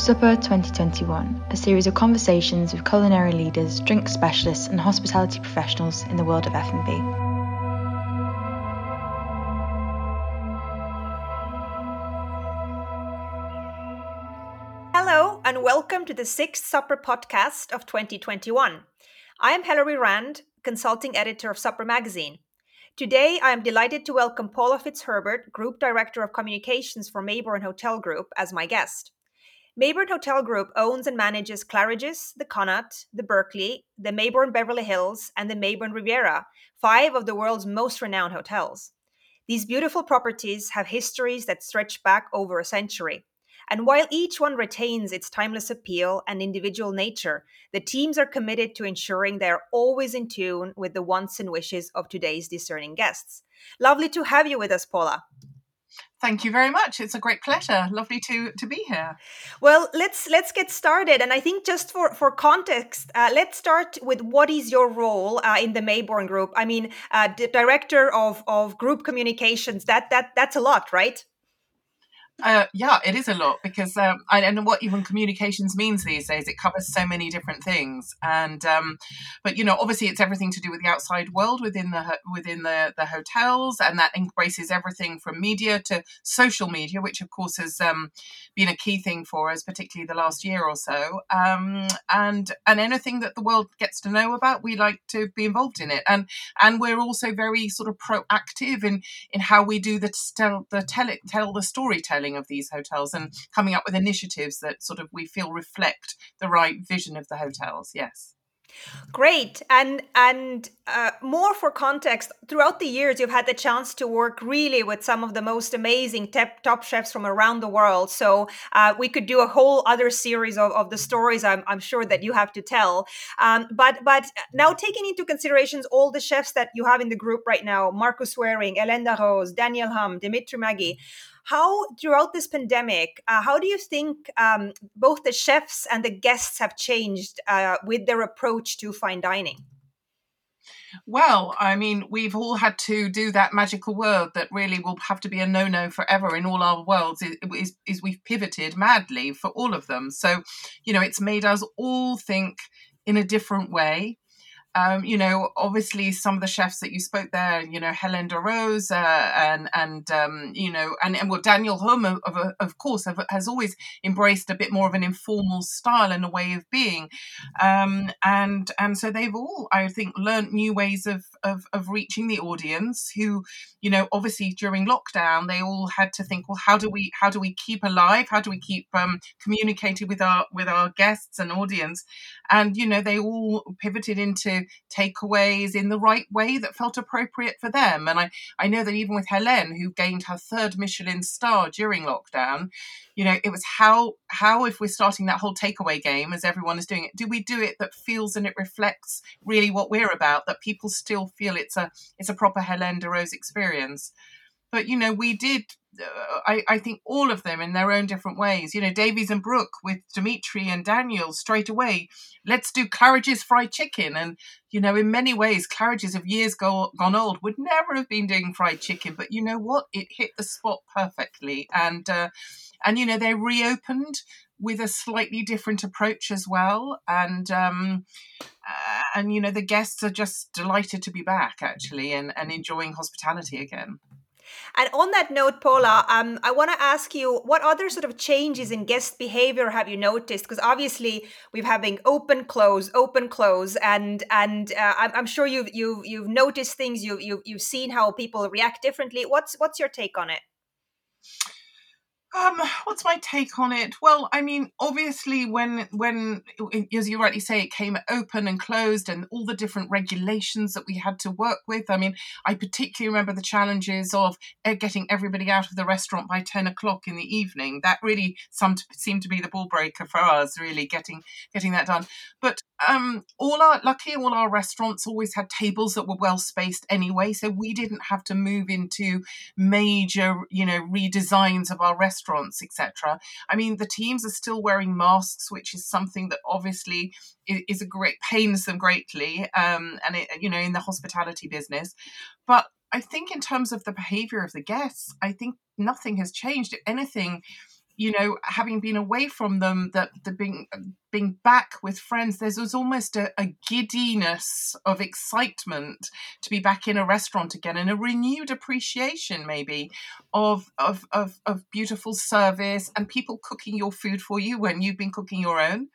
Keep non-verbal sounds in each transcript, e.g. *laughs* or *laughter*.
Supper 2021, a series of conversations with culinary leaders, drink specialists, and hospitality professionals in the world of F&B. Hello, and welcome to the sixth Supper podcast of 2021. I am Hilary Rand, consulting editor of Supper Magazine. Today, I am delighted to welcome Paula Fitzherbert, Group Director of Communications for Maybourne Hotel Group, as my guest. Maybourne Hotel Group owns and manages Claridge's, the Connaught, the Berkeley, the Maybourne Beverly Hills, and the Maybourne Riviera, five of the world's most renowned hotels. These beautiful properties have histories that stretch back over a century. And while each one retains its timeless appeal and individual nature, the teams are committed to ensuring they are always in tune with the wants and wishes of today's discerning guests. Lovely to have you with us, Paula. Thank you very much. It's a great pleasure. Lovely to to be here. Well, let's let's get started. And I think just for for context, uh, let's start with what is your role uh, in the Maybourne Group? I mean, uh, the director of of group communications. That that that's a lot, right? Uh, yeah, it is a lot because um, I don't know what even communications means these days. It covers so many different things, and um, but you know, obviously, it's everything to do with the outside world within the within the the hotels, and that embraces everything from media to social media, which of course has um, been a key thing for us, particularly the last year or so. Um, and and anything that the world gets to know about, we like to be involved in it, and and we're also very sort of proactive in in how we do the tell the tell it tell the storytelling of these hotels and coming up with initiatives that sort of we feel reflect the right vision of the hotels. Yes. Great, and and uh, more for context. Throughout the years, you've had the chance to work really with some of the most amazing top, chefs from around the world. So uh, we could do a whole other series of, of the stories. I'm, I'm sure that you have to tell. Um, but but now taking into considerations all the chefs that you have in the group right now: Marcus Wareing, Hélène Rose, Daniel Humm, Dmitri Magi. How, throughout this pandemic, uh, how do you think um, both the chefs and the guests have changed uh, with their approach to fine dining? Well, I mean, we've all had to do that magical word that really will have to be a no-no forever in all our worlds. Is, is we've pivoted madly for all of them. So, you know, it's made us all think in a different way. Um, you know, obviously some of the chefs that you spoke there, you know, Hélène Darroze uh, and and um, you know, and, and well, Daniel Humm, of, of, of course, have, has always embraced a bit more of an informal style and a way of being, um, and and so they've all, I think, learned new ways of, of of reaching the audience. Who, you know, obviously during lockdown, they all had to think, well, how do we how do we keep alive? How do we keep um, communicating with our with our guests and audience? And you know, they all pivoted into takeaways in the right way that felt appropriate for them. And I, I know that even with Hélène, who gained her third Michelin star during lockdown, you know, it was how how if we're starting that whole takeaway game as everyone is doing it, do we do it that feels and it reflects really what we're about, that people still feel it's a it's a proper Hélène Darroze experience. But you know, we did I, I think all of them in their own different ways. You know, Davies and Brook with Dmitri and Daniel straight away. Let's do Claridge's fried chicken. And, you know, in many ways, Claridge's of years go, gone old would never have been doing fried chicken. But you know what? It hit the spot perfectly. And, uh, and you know, they reopened with a slightly different approach as well. And, um, uh, and you know, the guests are just delighted to be back actually and, and enjoying hospitality again. And on that note, Paula, um, I want to ask you what other sort of changes in guest behavior have you noticed? Because obviously we've having open, close, open, close, and and uh, I'm, I'm, sure you've you've you've noticed things. You've, you've you've seen how people react differently. What's what's your take on it? Um, what's my take on it? Well, I mean, obviously, when when as you rightly say, it came open and closed, and all the different regulations that we had to work with. I mean, I particularly remember the challenges of getting everybody out of the restaurant by ten o'clock in the evening. That really some seemed to be the ball breaker for us, really getting getting that done. But um, all our luckily all our restaurants always had tables that were well spaced anyway, so we didn't have to move into major, you know, redesigns of our restaurants, etc. I mean, the teams are still wearing masks, which is something that obviously is, a great pains them greatly, um, and it, you know, in the hospitality business. But I think in terms of the behavior of the guests, I think nothing has changed. If anything, you know, having been away from them, that the being being back with friends, there's was almost a, a, giddiness of excitement to be back in a restaurant again and a renewed appreciation maybe of, of of of beautiful service and people cooking your food for you when you've been cooking your own.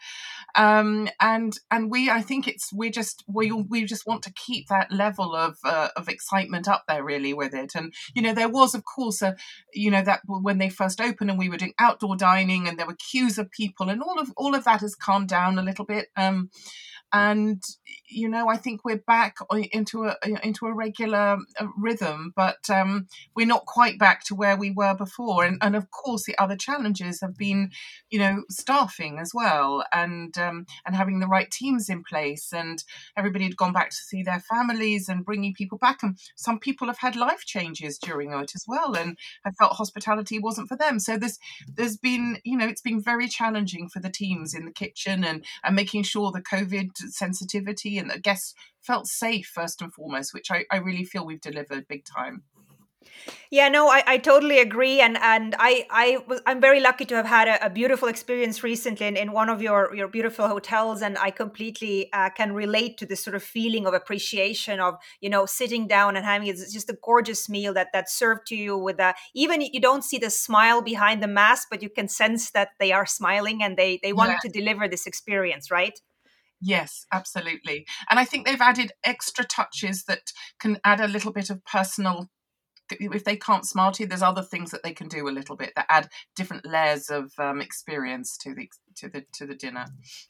Um, and and we I think it's we just we we just want to keep that level of uh, of excitement up there really with it. And you know, there was of course a you know that when they first opened and we were doing outdoor dining and there were queues of people and all of all of that has calmed down a little bit. Um, and you know i think we're back into a into a regular uh, rhythm but um, we're not quite back to where we were before. And, and of course the other challenges have been you know staffing as well and um, and having the right teams in place. And everybody had gone back to see their families and bringing people back. And some people have had life changes during it as well and i felt hospitality wasn't for them. So there's there's been you know it's been very challenging for the teams in the kitchen and and making sure the covid sensitivity and the guests felt safe first and foremost, which I, I really feel we've delivered big time. Yeah, no, I, I totally agree, and and I I was I'm very lucky to have had a, a beautiful experience recently in, in one of your your beautiful hotels, and I completely uh, can relate to this sort of feeling of appreciation of you know sitting down and having it's just a gorgeous meal that that's served to you with a even you don't see the smile behind the mask, but you can sense that they are smiling and they they want to deliver this experience, right? Yes, absolutely. And I think they've added extra touches that can add a little bit of personal if they can't smile to there's other things that they can do a little bit that add different layers of um, experience to the to the to the dinner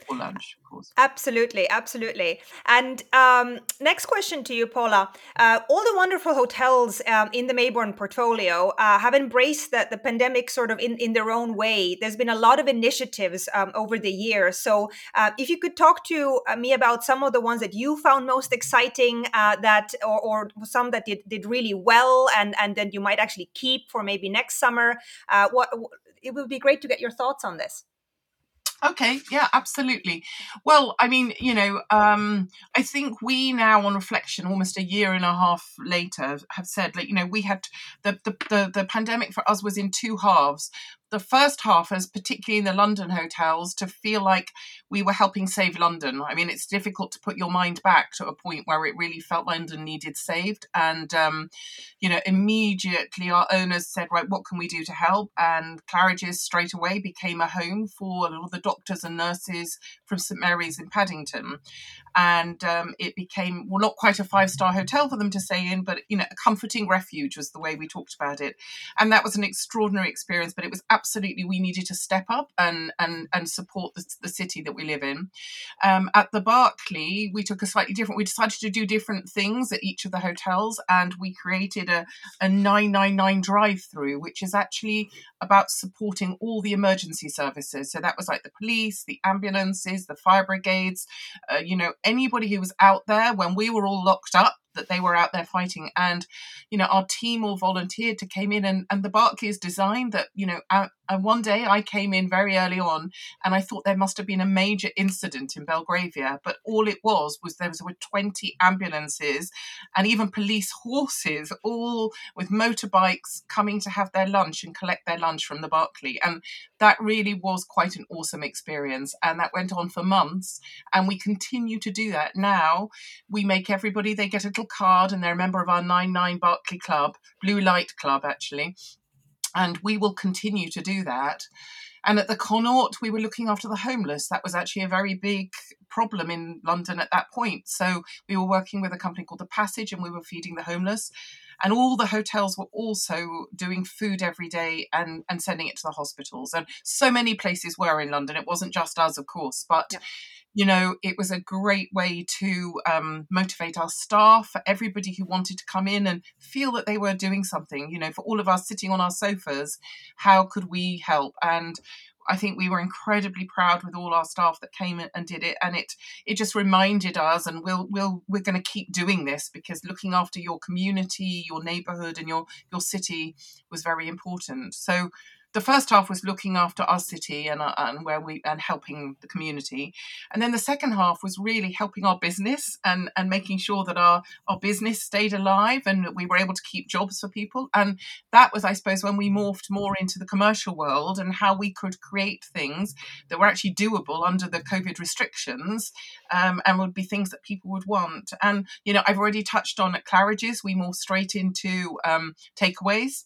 or lunch, of course. Absolutely, absolutely. And um, next question to you, Paula. Uh, all the wonderful hotels um, in the Maybourne portfolio uh, have embraced the, the pandemic sort of in, in their own way. There's been a lot of initiatives um, over the years. So, uh, if you could talk to uh, me about some of the ones that you found most exciting, uh, that or, or, some that did, did really well, and and then you might actually keep for maybe next summer. Uh, what it would be great to get your thoughts on this. Okay, yeah, absolutely. Well, I mean, you know, um, I think we now, on reflection, almost a year and a half later, have said, like, you know, we had the the the, the pandemic for us was in two halves the first half as particularly in the London hotels to feel like we were helping save London. I mean, it's difficult to put your mind back to a point where it really felt London needed saved. And, um, you know, immediately our owners said, right, what can we do to help? And Claridge's straight away became a home for all the doctors and nurses from St Mary's in Paddington. And um, it became, well, not quite a five star hotel for them to stay in, but, you know, a comforting refuge was the way we talked about it. And that was an extraordinary experience, but it was absolutely we needed to step up and and and support the, the city that we live in. Um, at the Berkeley, we took a slightly different. We decided to do different things at each of the hotels, and we created a a nine nine nine drive through, which is actually about supporting all the emergency services. So that was like the police, the ambulances, the fire brigades, uh, you know, anybody who was out there when we were all locked up that they were out there fighting. And, you know, our team all volunteered to came in and, and the Berkeley's design that, you know, and one day I came in very early on and I thought there must have been a major incident in Belgravia, but all it was was there was were 20 ambulances and even police *laughs* horses, all with motorbikes coming to have their lunch and collect their lunch from the Berkeley. And that really was quite an awesome experience. And that went on for months. And we continue to do that. Now we make everybody, they get a little card and they're a member of our 99 Berkeley Club, Blue Light Club, actually and we will continue to do that. And at the Connaught, we were looking after the homeless. That was actually a very big problem in London at that point. So we were working with a company called The Passage and we were feeding the homeless. And all the hotels were also doing food every day and, and sending it to the hospitals. And so many places were in London. It wasn't just us, of course, but yeah you know, it was a great way to um, motivate our staff, for everybody who wanted to come in and feel that they were doing something. You know, for all of us sitting on our sofas, how could we help? And I think we were incredibly proud with all our staff that came and did it, and it it just reminded us, and we'll we'll we're going to keep doing this because looking after your community, your neighbourhood, and your your city was very important. So the first half was looking after our city and, uh, and where we and helping the community, and then the second half was really helping our business and and making sure that our our business stayed alive and that we were able to keep jobs for people. And that was, I suppose, when we morphed more into the commercial world and how we could create things that were actually doable under the COVID restrictions um, and would be things that people would want. And you know, I've already touched on at Claridge's, we morphed straight into um, takeaways.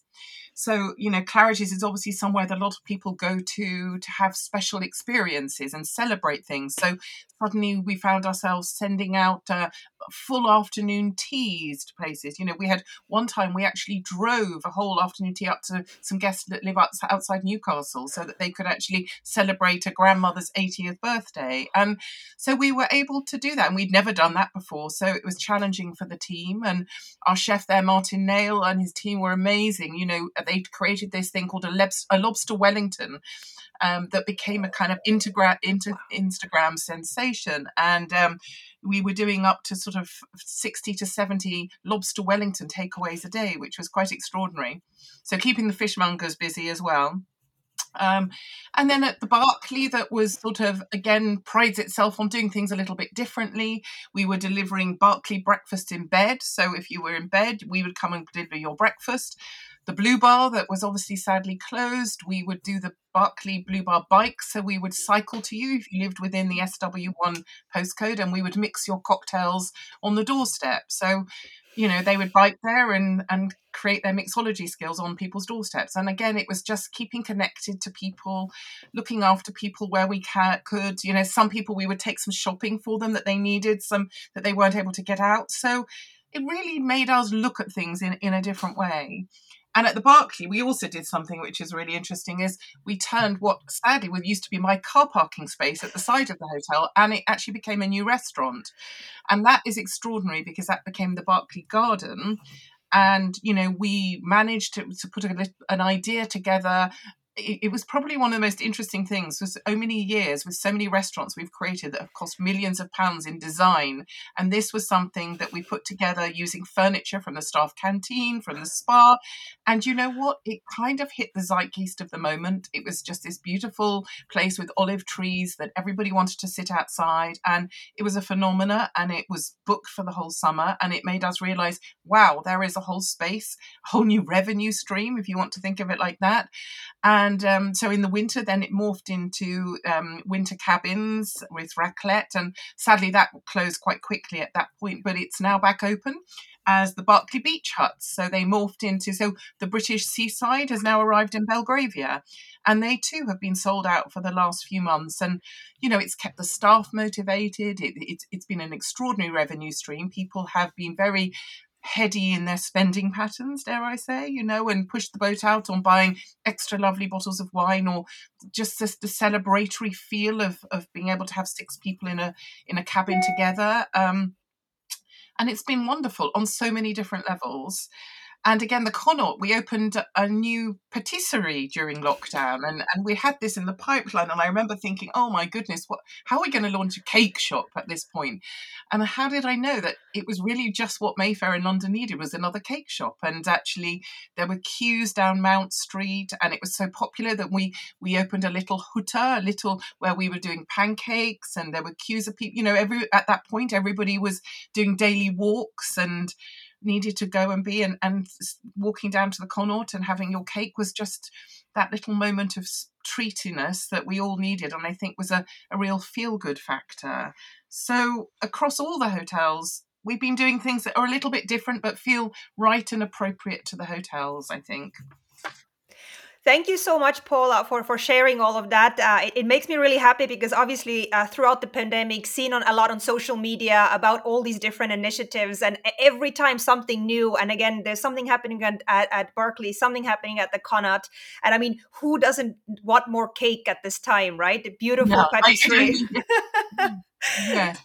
So, you know, Claridge's is obviously somewhere that a lot of people go to to have special experiences and celebrate things. So suddenly we found ourselves sending out uh, full afternoon teas to places. You know, we had one time we actually drove a whole afternoon tea up to some guests that live outside Newcastle so that they could actually celebrate a grandmother's 80th birthday. And so we were able to do that. And we'd never done that before. So it was challenging for the team. And our chef there, Martyn Nail, and his team were amazing. You know, they created this thing called a, lebs- a lobster Wellington. Um, that became a kind of integra- inter- Instagram sensation. And um, we were doing up to sort of 60 to 70 lobster Wellington takeaways a day, which was quite extraordinary. So keeping the fishmongers busy as well. Um, and then at the Berkeley, that was sort of again prides itself on doing things a little bit differently. We were delivering Berkeley breakfast in bed. So if you were in bed, we would come and deliver your breakfast the Blue Bar that was obviously sadly closed. We would do the Berkeley Blue Bar bike, so we would cycle to you if you lived within the SW1 postcode, and we would mix your cocktails on the doorstep. So, you know, they would bike there and and create their mixology skills on people's doorsteps. And again, it was just keeping connected to people, looking after people where we ca- could. You know, some people we would take some shopping for them that they needed, some that they weren't able to get out. So it really made us look at things in, in a different way. And at the Berkeley, we also did something which is really interesting is we turned what sadly would used to be my car parking space at the side of the hotel and it actually became a new restaurant. And that is extraordinary because that became the Berkeley Garden. And, you know, we managed to, to put a, an idea together it, was probably one of the most interesting things for so many years with so many restaurants we've created that have cost millions of pounds in design and this was something that we put together using furniture from the staff canteen from the spa and you know what? It kind of hit the zeitgeist of the moment. It was just this beautiful place with olive trees that everybody wanted to sit outside and it was a phenomena and it was booked for the whole summer and it made us realize wow there is a whole space a whole new revenue stream if you want to think of it like that and and um, so in the winter, then it morphed into um, winter cabins with raclette. And sadly, that closed quite quickly at that point, but it's now back open as the Berkeley Beach Huts. So they morphed into, so the British seaside has now arrived in Belgravia. And they too have been sold out for the last few months. And, you know, it's kept the staff motivated. It, it, it's been an extraordinary revenue stream. People have been very heady in their spending patterns, dare I say, you know, and push the boat out on buying extra lovely bottles of wine or just this, the celebratory feel of, of being able to have six people in a in a cabin together. Um, and it's been wonderful on so many different levels. And again, the Connaught, we opened a new patisserie during lockdown, and, and we had this in the pipeline. And I remember thinking, oh my goodness, what? How are we going to launch a cake shop at this point? And how did I know that it was really just what Mayfair in London needed was another cake shop? And actually, there were queues down Mount Street, and it was so popular that we we opened a little huta, a little where we were doing pancakes, and there were queues of people. You know, every at that point, everybody was doing daily walks and needed to go and be and, and walking down to the Connaught and having your cake was just that little moment of treatiness that we all needed and I think was a, a real feel good factor. So across all the hotels, we've been doing things that are a little bit different but feel right and appropriate to the hotels, I think. Thank you so much, Paula, for, for sharing all of that. Uh, it, it, makes me really happy because obviously, uh, throughout the pandemic, seen on a lot on social media about all these different initiatives, and every time something new, and again, there's something happening at, at, at Berkeley, something happening at the Connaught, and I mean, who doesn't want more cake at this time, right? The beautiful no, patisserie. *laughs* yeah. *laughs*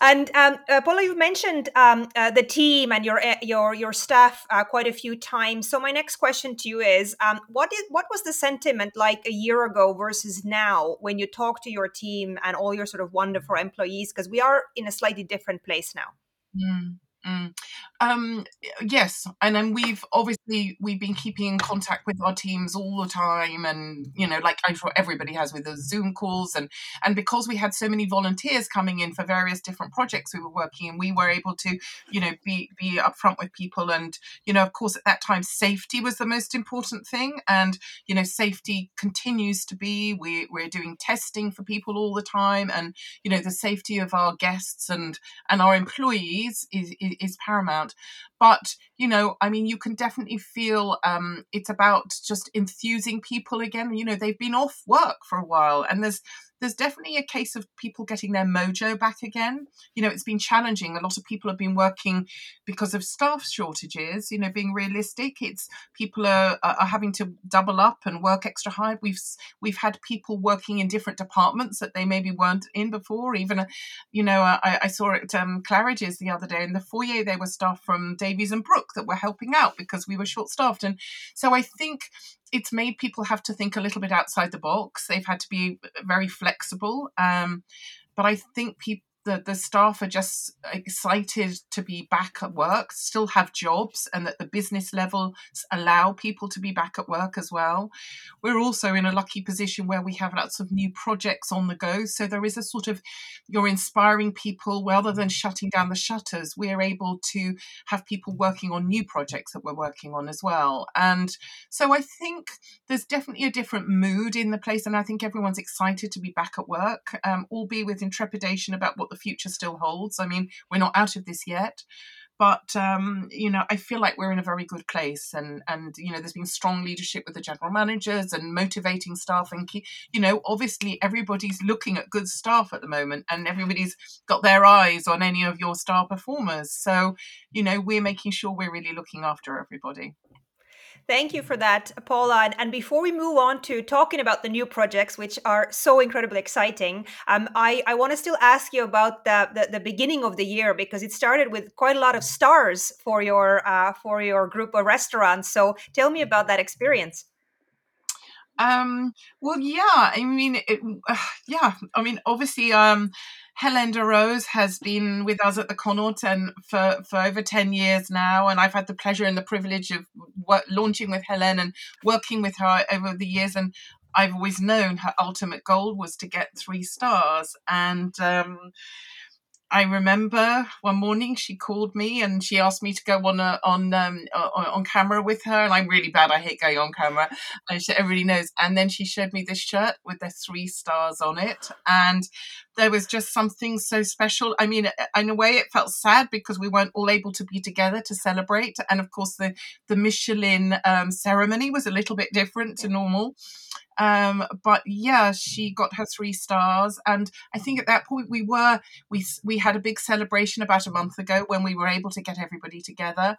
And um, uh, Paula, you've mentioned um, uh, the team and your uh, your your staff uh, quite a few times. So my next question to you is, um, what is what was the sentiment like a year ago versus now when you talk to your team and all your sort of wonderful employees? Because we are in a slightly different place now. Mm, Mm. Um, yes, and then we've obviously we've been keeping in contact with our teams all the time, and you know, like I'm sure everybody has with those Zoom calls, and and because we had so many volunteers coming in for various different projects we were working in, we were able to, you know, be be upfront with people, and you know, of course, at that time, safety was the most important thing, and you know, safety continues to be. We we're doing testing for people all the time, and you know, the safety of our guests and and our employees is, is is paramount. But you know, I mean, you can definitely feel um, it's about just enthusing people again. You know, they've been off work for a while, and there's there's definitely a case of people getting their mojo back again. You know, it's been challenging. A lot of people have been working because of staff shortages. You know, being realistic, it's people are, are having to double up and work extra hard. We've we've had people working in different departments that they maybe weren't in before. Even, you know, I, I saw it um, Claridge's the other day in the foyer. There were staff from Davies and Brook that were helping out because we were short staffed, and so I think it's made people have to think a little bit outside the box. They've had to be very flexible. Um, but I think people the, the staff are just excited to be back at work, still have jobs, and that the business levels allow people to be back at work as well. We're also in a lucky position where we have lots of new projects on the go. So there is a sort of, you're inspiring people rather than shutting down the shutters. We're able to have people working on new projects that we're working on as well. And so I think there's definitely a different mood in the place. And I think everyone's excited to be back at work, um, albeit with intrepidation about what the the future still holds. I mean, we're not out of this yet, but um, you know, I feel like we're in a very good place, and and you know, there's been strong leadership with the general managers and motivating staff, and you know, obviously everybody's looking at good staff at the moment, and everybody's got their eyes on any of your star performers. So you know, we're making sure we're really looking after everybody. Thank you for that, Paula. And before we move on to talking about the new projects, which are so incredibly exciting, um, I, I want to still ask you about the, the, the, beginning of the year because it started with quite a lot of stars for your uh, for your group of restaurants. So tell me about that experience. Um, well, yeah, I mean, it, uh, *sighs* yeah, I mean, obviously, um, Darroze has been with us at the Connaught and for, for over 10 years now. And I've had the pleasure and the privilege of work, launching with Hélène and working with her over the years. And I've always known her ultimate goal was to get three stars. And, um, I remember one morning she called me and she asked me to go on a, on um, on, camera with her, and I'm really bad. I hate going on camera, and she, everybody knows. And then she showed me this shirt with the three stars on it, and there was just something so special. I mean, in a way, it felt sad because we weren't all able to be together to celebrate, and of course, the the Michelin um, ceremony was a little bit different to normal. Um, but yeah, she got her three stars, and I think at that point we were we we had a big celebration about a month ago when we were able to get everybody together,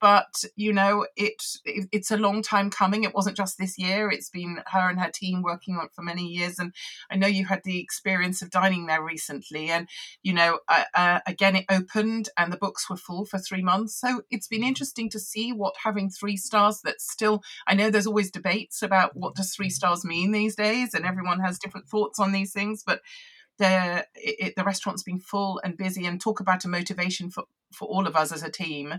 but you know it, it, it's a long time coming. It wasn't just this year. It's been her and her team working on it for many years. And i know you had the experience of dining there recently. And you know uh, uh, again it opened and the books were full for three months. So it's been interesting to see what having three stars that's still i know there's always debates about what does three stars mean these days and everyone has different thoughts on these things but the it, the restaurant's been full and busy and talk about a motivation for for all of us as a team.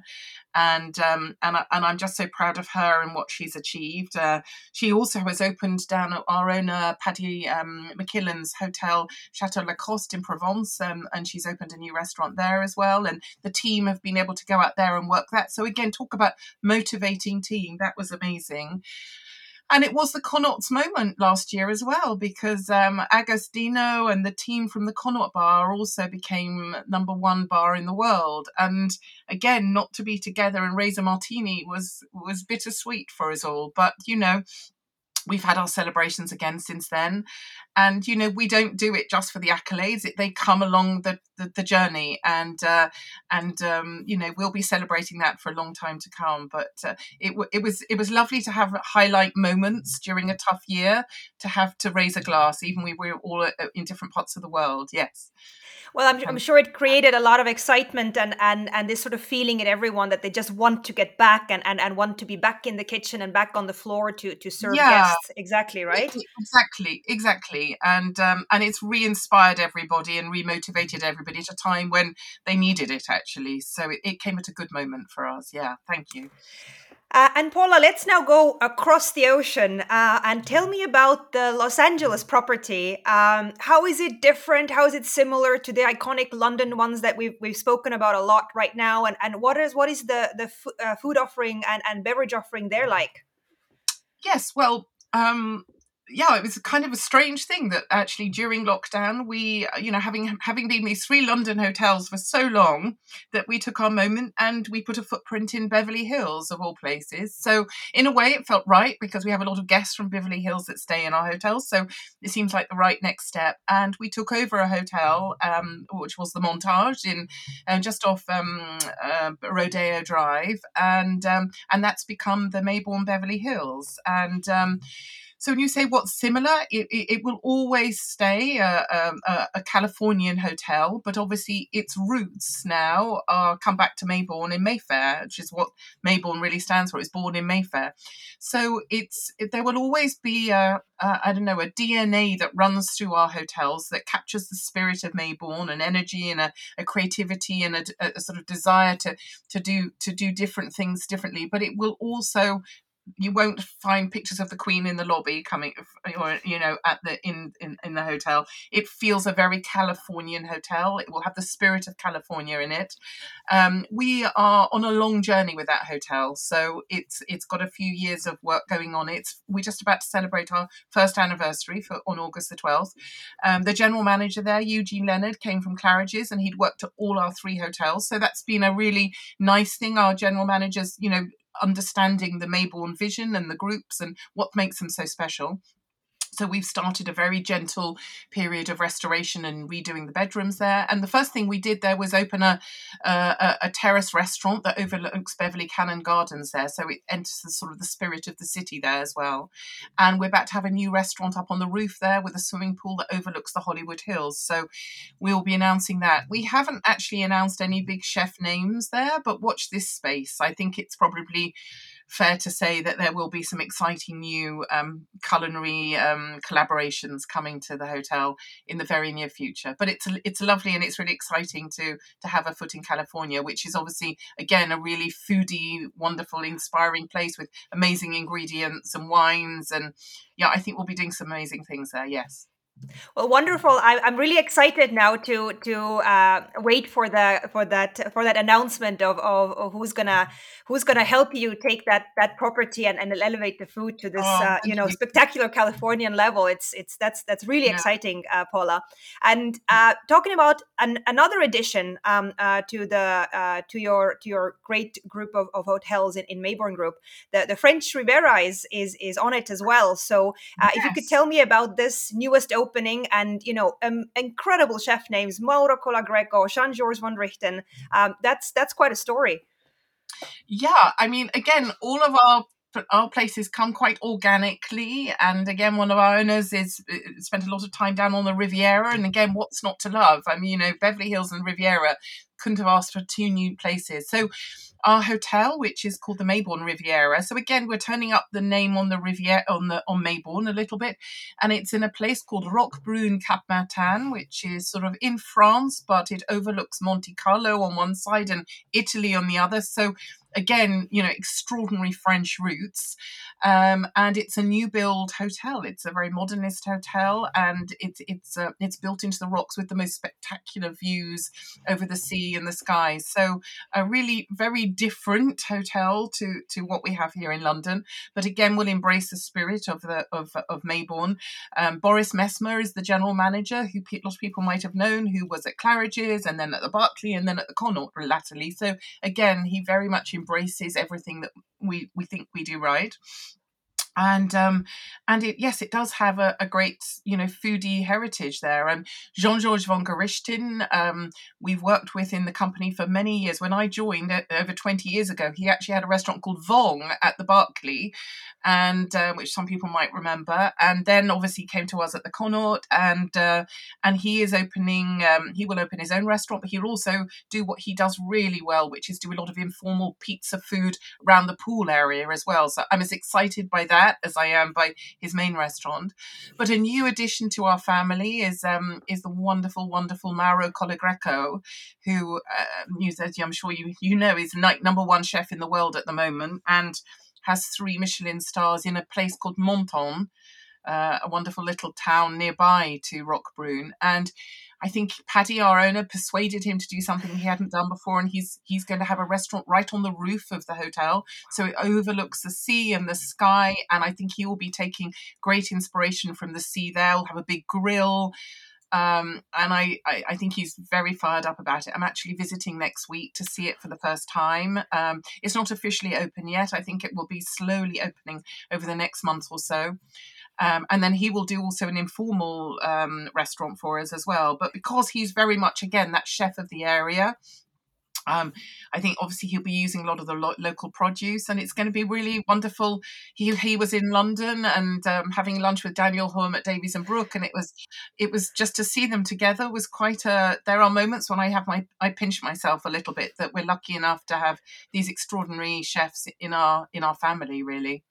And um and, I, and I'm just so proud of her and what she's achieved. Uh, she also has opened down our owner Paddy um, McKillen's hotel Château La Coste in Provence um, and she's opened a new restaurant there as well. And the team have been able to go out there and work that. So again talk about motivating team. That was amazing and it was the Connaught's moment last year as well, because um, Agostino and the team from the Connaught Bar also became number one bar in the world. And again, not to be together and raise a martini was was bittersweet for us all. But you know, we've had our celebrations again since then. And you know we don't do it just for the accolades it, they come along the, the, the journey. And uh, and um, you know we'll be celebrating that for a long time to come. But uh, it, it was it was lovely to have highlight moments during a tough year to have to raise a glass even we were all uh, in different parts of the world. Yes. Well, I'm, I'm sure it created a lot of excitement and, and, and this sort of feeling in everyone that they just want to get back and, and, and want to be back in the kitchen and back on the floor to, to serve yeah, guests. Exactly, right? Exactly, exactly. And um, and it's re-inspired everybody and re-motivated everybody at a time when they needed it actually. So it, it came at a good moment for us. Yeah, thank you. Uh, and Paula, let's now go across the ocean uh, and tell me about the Los Angeles property. Um, how is it different? How is it similar to the iconic London ones that we've, we've spoken about a lot right now? And, and what is what is the the f- uh, food offering and, and beverage offering there like? Yes, well, um, yeah, it was kind of a strange thing that actually during lockdown we, you know, having having been these three London hotels for so long, that we took our moment and we put a footprint in Beverly Hills of all places. So in a way, it felt right because we have a lot of guests from Beverly Hills that stay in our hotels. So it seems like the right next step. And we took over a hotel, um, which was the Montage in uh, just off um, uh, Rodeo Drive, and um, and that's become the Maybourne Beverly Hills. And um, so when you say what's similar, it, it, it will always stay a, um, a, a, Californian hotel, but obviously its roots now are come back to Maybourne in Mayfair, which is what Maybourne really stands for. It's born in Mayfair, so it's it, there will always be a, a I don't know a DNA that runs through our hotels that captures the spirit of Maybourne, and energy, and a, a creativity, and a, a sort of desire to to do to do different things differently. But it will also you won't find pictures of the queen in the lobby coming or you know at the in, in in the hotel. It feels a very californian hotel. It will have the spirit of california in it. Um, we are on a long journey with that hotel so it's it's got a few years of work going on. It's we're just about to celebrate our first anniversary for on august the 12th um, the general manager there eugene leonard came from claridge's and he'd worked at all our three hotels. So that's been a really nice thing. Our general managers you know understanding the Maybourne vision and the groups and what makes them so special. So we've started a very gentle period of restoration and redoing the bedrooms there. And the first thing we did there was open a a, a terrace restaurant that overlooks Beverly Canon Gardens there. So it enters the sort of the spirit of the city there as well. And we're about to have a new restaurant up on the roof there with a swimming pool that overlooks the Hollywood Hills. So we'll be announcing that. We haven't actually announced any big chef names there, but watch this space. I think it's probably fair to say that there will be some exciting new um, culinary um, collaborations coming to the hotel in the very near future. But it's it's lovely and it's really exciting to to have a foot in California, which is obviously again a really foodie, wonderful, inspiring place with amazing ingredients and wines and yeah, I think we'll be doing some amazing things there. Yes. Well, wonderful. I, I'm really excited now to to uh, wait for the for that for that announcement of, of, of, who's gonna who's gonna help you take that that property and, and elevate the food to this oh, uh, you know spectacular Californian level. It's it's that's that's really yeah. exciting, uh, Paula. And uh, talking about an, another addition um, uh, to the uh, to your to your great group of, of hotels in, in Maybourne Group, the, the French Riviera is is is on it as well. So yes. if you could tell me about this newest opening opening and you know um, incredible chef names mauro colagreco jean-georges Vongerichten. Um, that's that's quite a story. Yeah i mean again all of our our places come quite organically. And again one of our owners is uh, spent a lot of time down on the riviera. And again what's not to love? I mean you know beverly hills and riviera couldn't have asked for two new places. So our hotel, which is called the Maybourne Riviera. So again, we're turning up the name on the Riviera on the on Maybourne a little bit, and it's in a place called Roquebrune Cap Martin, which is sort of in France, but it overlooks Monte Carlo on one side and Italy on the other. So again, you know, extraordinary French roots. Um, and it's a new build hotel. It's a very modernist hotel, and it's it's uh, it's built into the rocks with the most spectacular views over the sea and the sky. So a really very different hotel to to what we have here in London. But again, will embrace the spirit of the of of Maybourne. Um, Boris Mesmer is the general manager, who a lot of people might have known, who was at Claridge's and then at the Berkeley and then at the Connaught latterly. So again, he very much embraces everything that we we think we do right and um and it yes it does have a, a great you know foodie heritage there. And jean-georges Vongerichten um we've worked with in the company for many years. When i joined uh, over 20 years ago he actually had a restaurant called vong at the berkeley and uh, which some people might remember. And then obviously came to us at the connaught and uh, and he is opening um, he will open his own restaurant but he'll also do what he does really well which is do a lot of informal pizza food around the pool area as well. So i'm as excited by that that as I am by his main restaurant. But a new addition to our family is um, is the wonderful, wonderful Mauro Colagreco, who uh, as I'm sure you you know is night number one chef in the world at the moment and has three Michelin stars in a place called Menton, uh, a wonderful little town nearby to Roquebrune. And I think Paddy, our owner, persuaded him to do something he hadn't done before, and he's he's going to have a restaurant right on the roof of the hotel, so it overlooks the sea and the sky. And I think he will be taking great inspiration from the sea. There, we'll have a big grill. Um, and I, I, I, think he's very fired up about it. I'm actually visiting next week to see it for the first time. Um, it's not officially open yet. I think it will be slowly opening over the next month or so. Um, and then he will do also an informal um, restaurant for us as well. But because he's very much, again, that chef of the area, um, I think obviously he'll be using a lot of the lo- local produce, and it's going to be really wonderful. He he was in London and um, having lunch with Daniel Humm at Davies and Brook, and it was it was just to see them together was quite a. There are moments when I have my I pinch myself a little bit that we're lucky enough to have these extraordinary chefs in our in our family, really.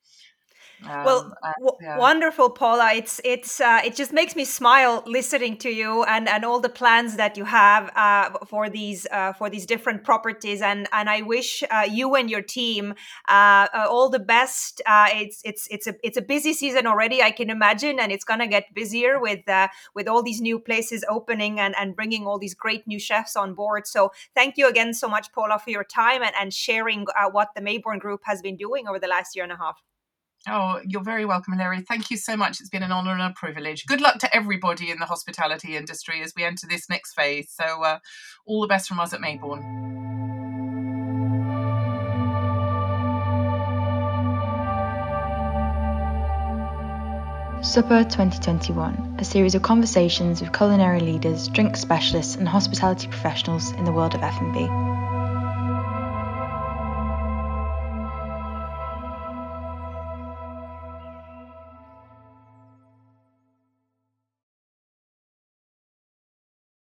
Um, well, uh, w- yeah. wonderful, Paula. It's it's uh, it just makes me smile listening to you and and all the plans that you have uh, for these uh, for these different properties. And and I wish uh, you and your team uh, all the best. it's it's it's a it's a busy season already. I can imagine, and it's gonna get busier with with all these new places opening and and bringing all these great new chefs on board. So thank you again so much, Paula, for your time and and sharing what the Maybourne Group has been doing over the last year and a half. Oh, you're very welcome, Larry. Thank you so much. It's been an honour and a privilege. Good luck to everybody in the hospitality industry as we enter this next phase. So, uh, all the best from us at Maybourne. Supper 2021, a series of conversations with culinary leaders, drink specialists, and hospitality professionals in the world of F&B.